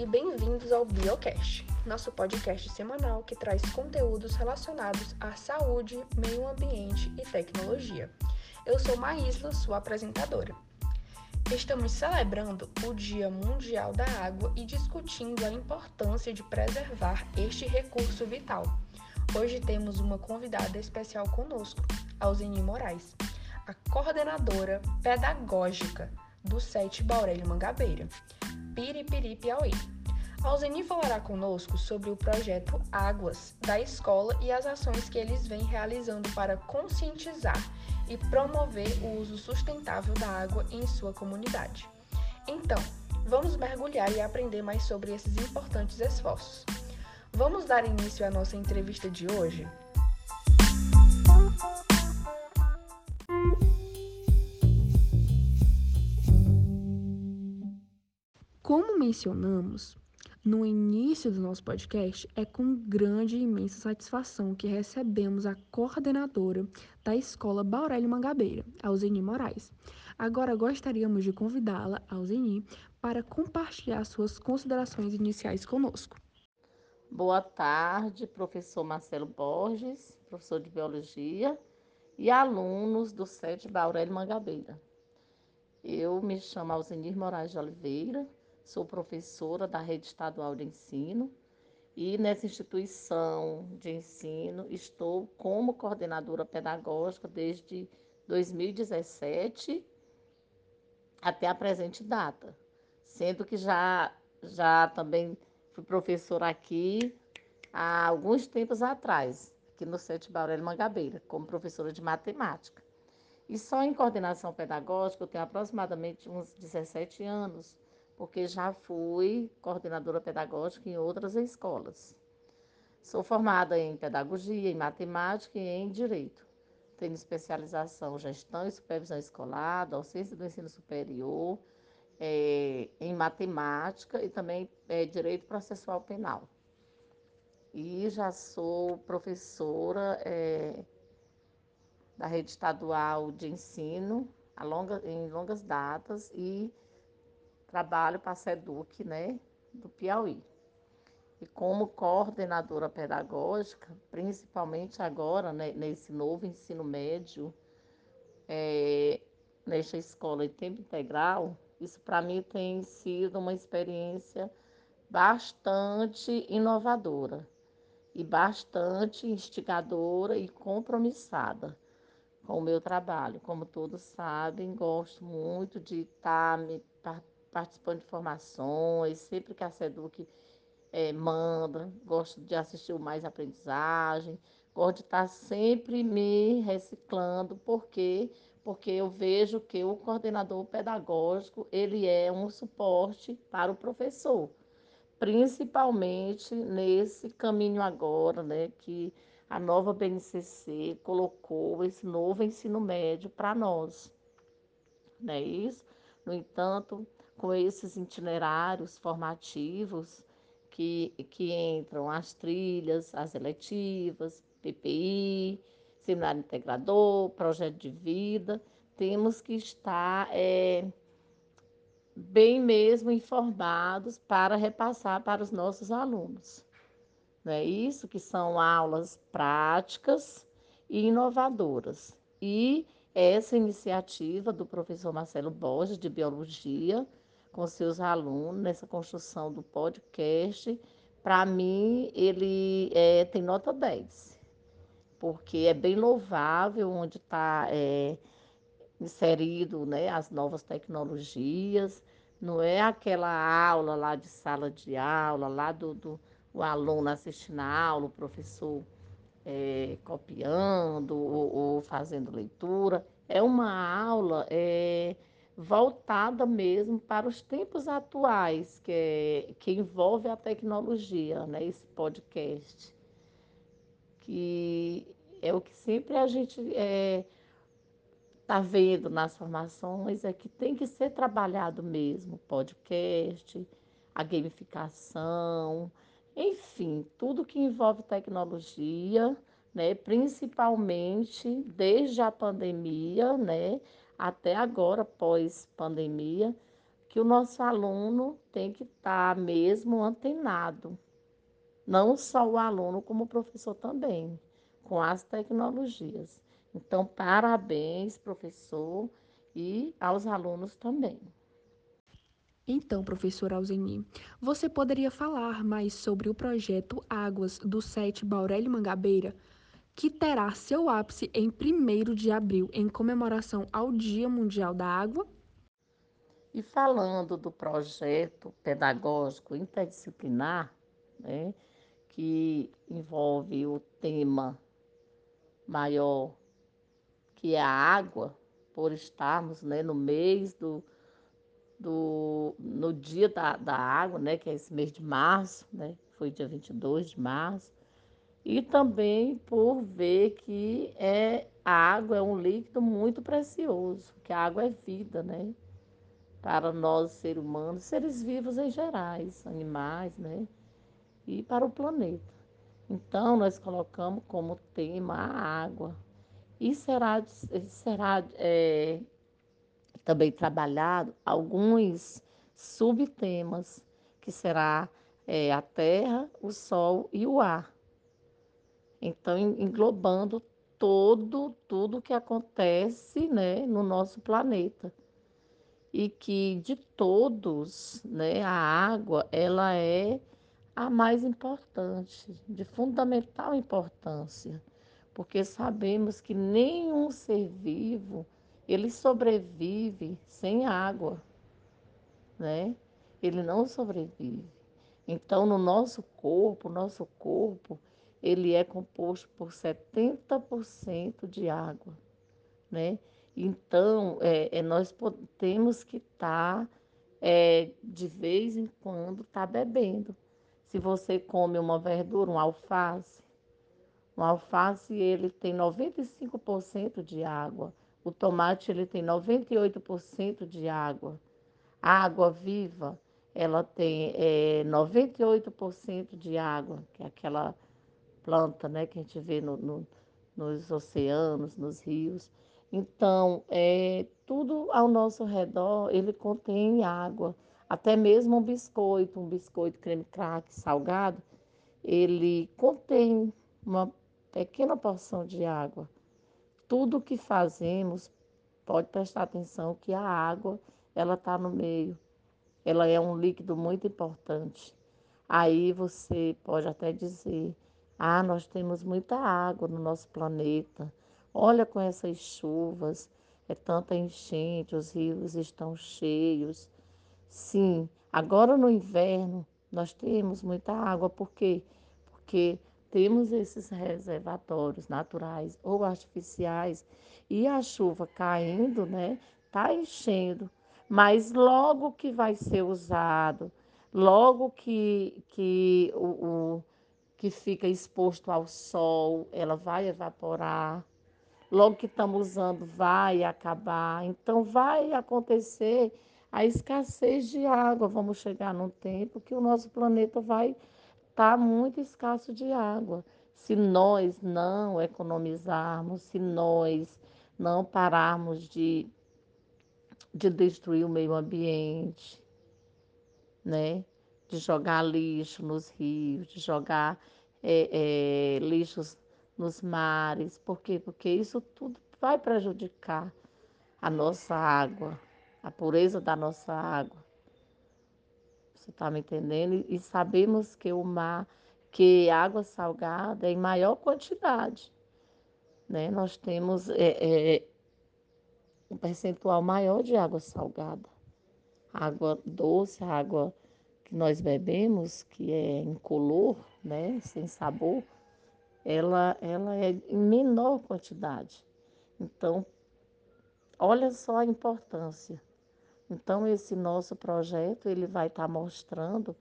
e bem-vindos ao Biocast, nosso podcast semanal que traz conteúdos relacionados à saúde, meio ambiente e tecnologia. Eu sou Maísla, sua apresentadora. Estamos celebrando o Dia Mundial da Água e discutindo a importância de preservar este recurso vital. Hoje temos uma convidada especial conosco, Alzeni Moraes, a coordenadora pedagógica do SET Baurélio Mangabeira, Piripiri, Piauí. Alzeni falará conosco sobre o projeto Águas da escola e as ações que eles vêm realizando para conscientizar e promover o uso sustentável da água em sua comunidade. Então, vamos mergulhar e aprender mais sobre esses importantes esforços. Vamos dar início à nossa entrevista de hoje? Como mencionamos no início do nosso podcast, é com grande e imensa satisfação que recebemos a coordenadora da Escola Baurélio Mangabeira, Alzeni Moraes. Agora gostaríamos de convidá-la, Alzeni, para compartilhar suas considerações iniciais conosco. Boa tarde, professor Marcelo Borges, professor de Biologia, e alunos do SET Baurélio Mangabeira. Eu me chamo Alzenir Moraes de Oliveira, sou professora da Rede Estadual de Ensino e nessa instituição de ensino estou como coordenadora pedagógica desde 2017 até a presente data, sendo que já, já também fui professora aqui há alguns tempos atrás, aqui no Sete Baurélio Mangabeira, como professora de matemática. E só em coordenação pedagógica eu tenho aproximadamente uns 17 anos, porque já fui coordenadora pedagógica em outras escolas. Sou formada em pedagogia, em matemática e em direito. Tenho especialização em gestão e supervisão escolar, docência do ensino superior, é, em matemática e também é, direito processual penal. E já sou professora é, da rede estadual de ensino longa, em longas datas e trabalho para a SEDUC, né, do Piauí. E como coordenadora pedagógica, principalmente agora, né, nesse novo ensino médio, é, nesta escola em tempo integral, isso para mim tem sido uma experiência bastante inovadora e bastante instigadora e compromissada com o meu trabalho. Como todos sabem, gosto muito de estar me participando de formações, sempre que a SEDUC é, manda, gosto de assistir o Mais Aprendizagem, gosto de estar sempre me reciclando, porque porque eu vejo que o coordenador pedagógico ele é um suporte para o professor, principalmente nesse caminho agora, né, que a nova BNCC colocou esse novo ensino médio para nós, não é isso? No entanto, com esses itinerários formativos que, que entram as trilhas, as eletivas, PPI, seminário integrador, projeto de vida, temos que estar é, bem mesmo informados para repassar para os nossos alunos. Não é isso que são aulas práticas e inovadoras. E essa iniciativa do professor Marcelo Borges, de Biologia, com seus alunos nessa construção do podcast, para mim, ele é, tem nota 10, porque é bem louvável onde está é, inserido né, as novas tecnologias, não é aquela aula lá de sala de aula, lá do, do o aluno assistindo a aula, o professor é, copiando ou, ou, fazendo leitura. É uma aula é, voltada mesmo para os tempos atuais, que, é, que envolve a tecnologia, né, esse podcast. Que é o que sempre a gente está é, tá vendo nas formações, é que tem que ser trabalhado mesmo, podcast, a gamificação, enfim, tudo que envolve tecnologia, né, principalmente desde a pandemia, né, até agora, pós-pandemia, que o nosso aluno tem que estar tá mesmo antenado. Não só o aluno, como o professor também, com as tecnologias. Então, parabéns, professor, e aos alunos também. Então, professor Alzeni, você poderia falar mais sobre o projeto Águas do SET Baurélio Mangabeira, que terá seu ápice em 1 de abril, em comemoração ao Dia Mundial da Água? E falando do projeto pedagógico interdisciplinar, né, que envolve o tema maior, que é a água, por estarmos né, no mês do, do no dia da, da água, né, que é esse mês de março, né, foi dia 22 de março, e também por ver que é, a água é um líquido muito precioso, que a água é vida, né? Para nós, seres humanos, seres vivos em gerais, animais, né? E para o planeta. Então, nós colocamos como tema a água. E será, será é, também trabalhado alguns subtemas, que será é, a terra, o sol e o ar. Então, englobando todo, tudo que acontece né, no nosso planeta. E que de todos, né, a água, ela é a mais importante, de fundamental importância, porque sabemos que nenhum ser vivo ele sobrevive sem água, né? Ele não sobrevive. Então, no nosso corpo, nosso corpo, ele é composto por 70% de água, né? Então, é, é, nós temos que estar, tá, é, de vez em quando, tá bebendo. Se você come uma verdura, um alface, um alface ele tem 95% de água. O tomate ele tem 98% de água. A água viva, ela tem é, 98% de água, que é aquela planta né, que a gente vê no, no, nos oceanos, nos rios. Então, é, tudo ao nosso redor, ele contém água. Até mesmo um biscoito, um biscoito creme crack salgado, ele contém uma pequena porção de água. Tudo que fazemos, pode prestar atenção que a água, ela está no meio. Ela é um líquido muito importante. Aí você pode até dizer, ah, nós temos muita água no nosso planeta. Olha com essas chuvas, é tanta enchente, os rios estão cheios. Sim, agora no inverno nós temos muita água, por quê? Porque temos esses reservatórios naturais ou artificiais e a chuva caindo, né, tá enchendo. Mas logo que vai ser usado, logo que, que o, o que fica exposto ao sol, ela vai evaporar. Logo que estamos usando, vai acabar. Então, vai acontecer a escassez de água. Vamos chegar num tempo que o nosso planeta vai estar tá muito escasso de água. Se nós não economizarmos, se nós não pararmos de, de destruir o meio ambiente, né? De jogar lixo nos rios, de jogar é, é, lixos nos mares. Por quê? Porque isso tudo vai prejudicar a nossa água, a pureza da nossa água. Você está me entendendo? E sabemos que o mar, que água salgada é em maior quantidade. Né? Nós temos é, um percentual maior de água salgada. Água doce, água que nós bebemos, que é incolor, né, sem sabor, ela, ela é em menor quantidade. Então, olha só a importância. Então, esse nosso projeto, ele vai estar tá mostrando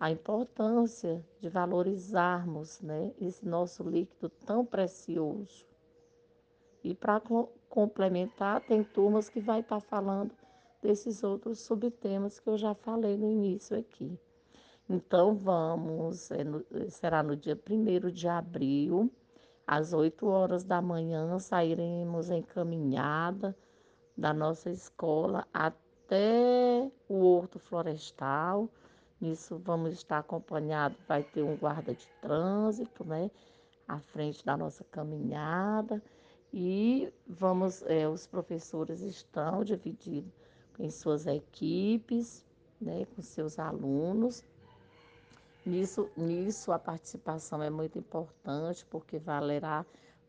a importância de valorizarmos né, esse nosso líquido tão precioso. E para complementar, tem turmas que vai estar tá falando desses outros subtemas que eu já falei no início aqui. Então, vamos, é no, será no dia 1 de abril, às 8 horas da manhã, sairemos em caminhada da nossa escola até o horto florestal. Nisso vamos estar acompanhado, vai ter um guarda de trânsito, né? À frente da nossa caminhada. E vamos, é, os professores estão divididos em suas equipes, né, com seus alunos. Nisso, nisso a participação é muito importante, porque valerá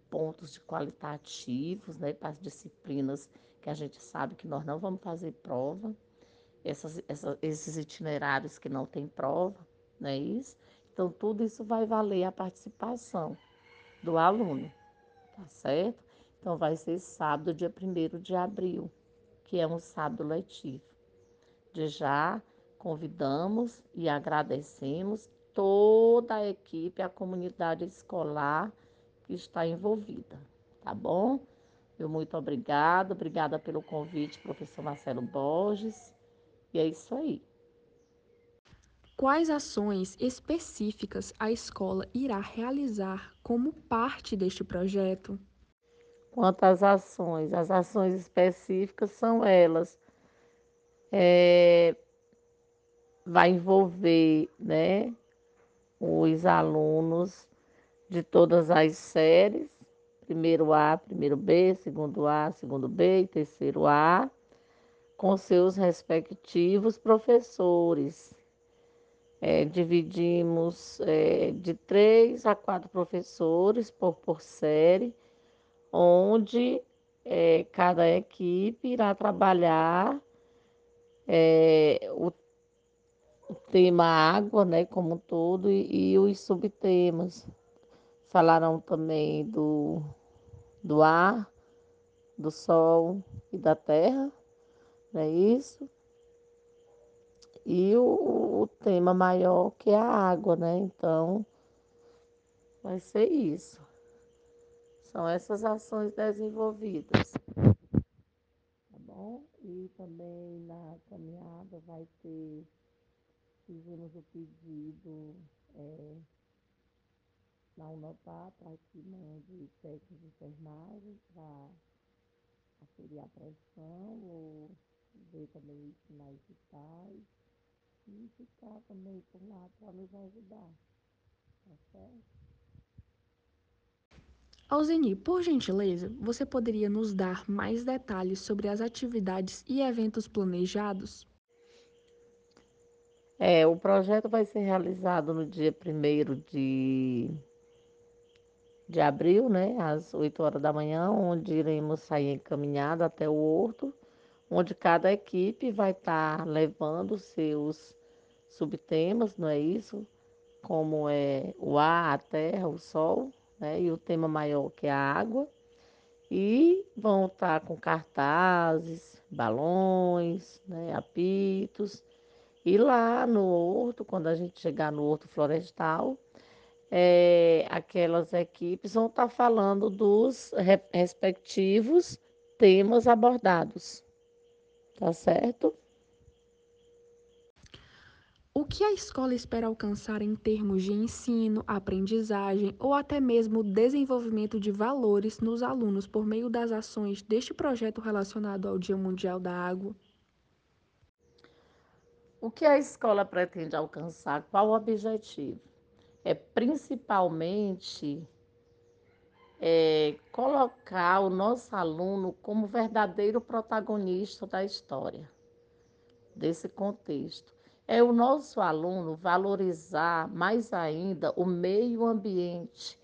pontos de qualitativos né, para as disciplinas que a gente sabe que nós não vamos fazer prova, essas, essa, esses itinerários que não tem prova, não é isso? Então, tudo isso vai valer a participação do aluno, tá certo? Então, vai ser sábado, dia 1 de abril, que é um sábado letivo. De já convidamos e agradecemos toda a equipe, a comunidade escolar que está envolvida, tá bom? Eu muito obrigada, obrigada pelo convite, professor Marcelo Borges. E é isso aí. Quais ações específicas a escola irá realizar como parte deste projeto? Quanto às ações, as ações específicas são elas. É, vai envolver né, os alunos de todas as séries, primeiro A, primeiro B, segundo A, segundo B e terceiro A, com seus respectivos professores. É, dividimos é, de três a quatro professores por, por série, onde é, cada equipe irá trabalhar é, o, tema água, né, como um todo, e, e os subtemas Falarão também do, do ar, do sol e da terra, não é isso? E o, o tema maior que é a água, né? Então, vai ser isso. São essas ações desenvolvidas. Tá bom? E também na caminhada vai ter, fizemos o pedido. É, na Unopar para que mande técnicos de enfermagem para aferir a pressão ou ver também sinais vitais e ficar também por lá para nos ajudar. Tá certo? Alzeni, por gentileza, você poderia nos dar mais detalhes sobre as atividades e eventos planejados? É, o projeto vai ser realizado no dia 1 de de abril, né, às 8 horas da manhã, onde iremos sair encaminhado até o horto, onde cada equipe vai estar tá levando seus subtemas, não é isso? Como é o ar, a terra, o sol, né? E o tema maior que é a água. E vão estar com cartazes, balões, né, apitos. E lá no horto, quando a gente chegar no horto florestal, é, aquelas equipes vão estar falando dos respectivos temas abordados. Tá certo? O que a escola espera alcançar em termos de ensino, aprendizagem ou até mesmo desenvolvimento de valores nos alunos por meio das ações deste projeto relacionado ao Dia Mundial da Água? O que a escola pretende alcançar? Qual o objetivo? é principalmente é, colocar o nosso aluno como verdadeiro protagonista da história, desse contexto. É o nosso aluno valorizar mais ainda o meio ambiente,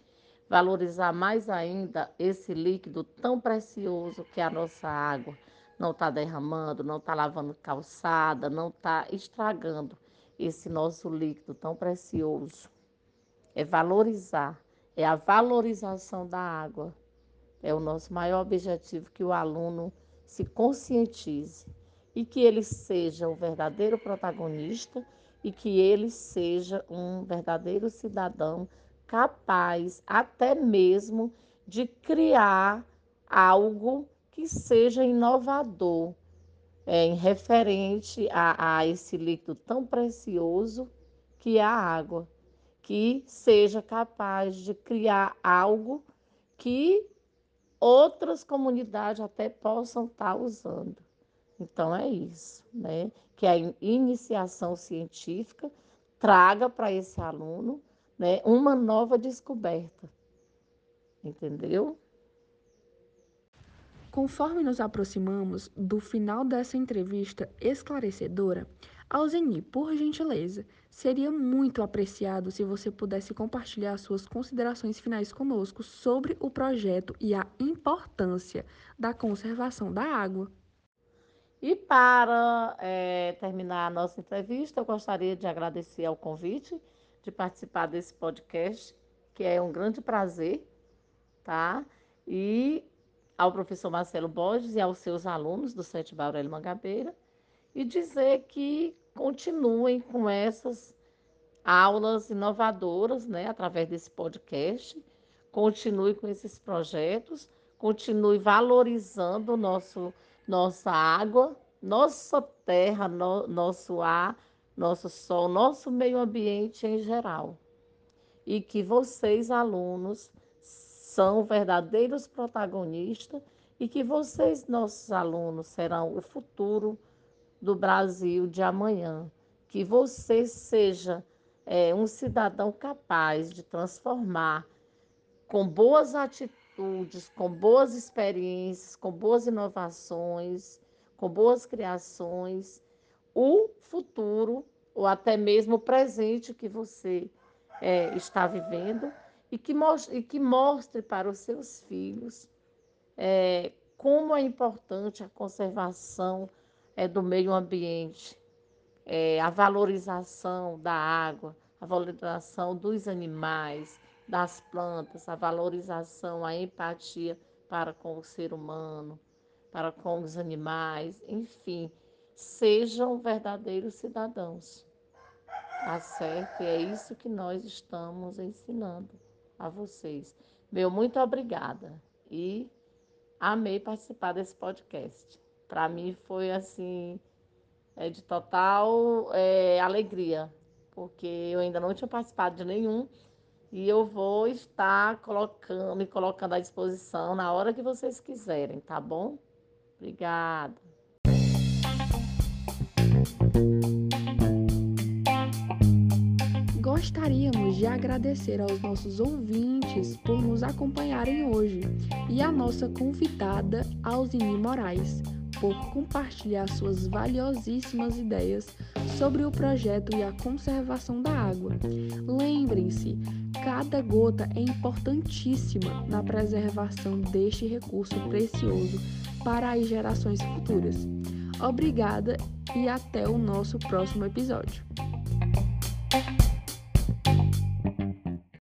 valorizar mais ainda esse líquido tão precioso que é a nossa água. Não está derramando, não está lavando calçada, não está estragando esse nosso líquido tão precioso é valorizar, é a valorização da água. É o nosso maior objetivo que o aluno se conscientize e que ele seja o verdadeiro protagonista e que ele seja um verdadeiro cidadão capaz até mesmo de criar algo que seja inovador é, em referente a, a esse líquido tão precioso que é a água que seja capaz de criar algo que outras comunidades até possam estar usando. Então é isso, né? Que a iniciação científica traga para esse aluno né, uma nova descoberta. Entendeu? Conforme nos aproximamos do final dessa entrevista esclarecedora, Alzeni, por gentileza, seria muito apreciado se você pudesse compartilhar suas considerações finais conosco sobre o projeto e a importância da conservação da água. E para é, terminar a nossa entrevista, eu gostaria de agradecer ao convite de participar desse podcast, que é um grande prazer, tá? E ao professor Marcelo Borges e aos seus alunos do Sete Aurélio Mangabeira e dizer que continuem com essas aulas inovadoras, né, através desse podcast, continue com esses projetos, continue valorizando nosso, nossa água, nossa terra, no, nosso ar, nosso sol, nosso meio ambiente em geral. E que vocês, alunos, são verdadeiros protagonistas e que vocês, nossos alunos, serão o futuro do Brasil de amanhã. Que você seja é, um cidadão capaz de transformar com boas atitudes, com boas experiências, com boas inovações, com boas criações, o futuro ou até mesmo o presente que você é, está vivendo e que, mostre, e que mostre para os seus filhos é, como é importante a conservação é, do meio ambiente, é, a valorização da água, a valorização dos animais, das plantas, a valorização, a empatia para com o ser humano, para com os animais, enfim, sejam verdadeiros cidadãos. Tá certo? E é isso que nós estamos ensinando a vocês. Meu muito obrigada e amei participar desse podcast. Para mim foi assim é de total é, alegria, porque eu ainda não tinha participado de nenhum e eu vou estar colocando, me colocando à disposição na hora que vocês quiserem, tá bom? Obrigada. Gostaríamos de agradecer aos nossos ouvintes por nos acompanharem hoje e a nossa convidada Alzini Moraes por compartilhar suas valiosíssimas ideias sobre o projeto e a conservação da água. Lembrem-se, cada gota é importantíssima na preservação deste recurso precioso para as gerações futuras. Obrigada e até o nosso próximo episódio.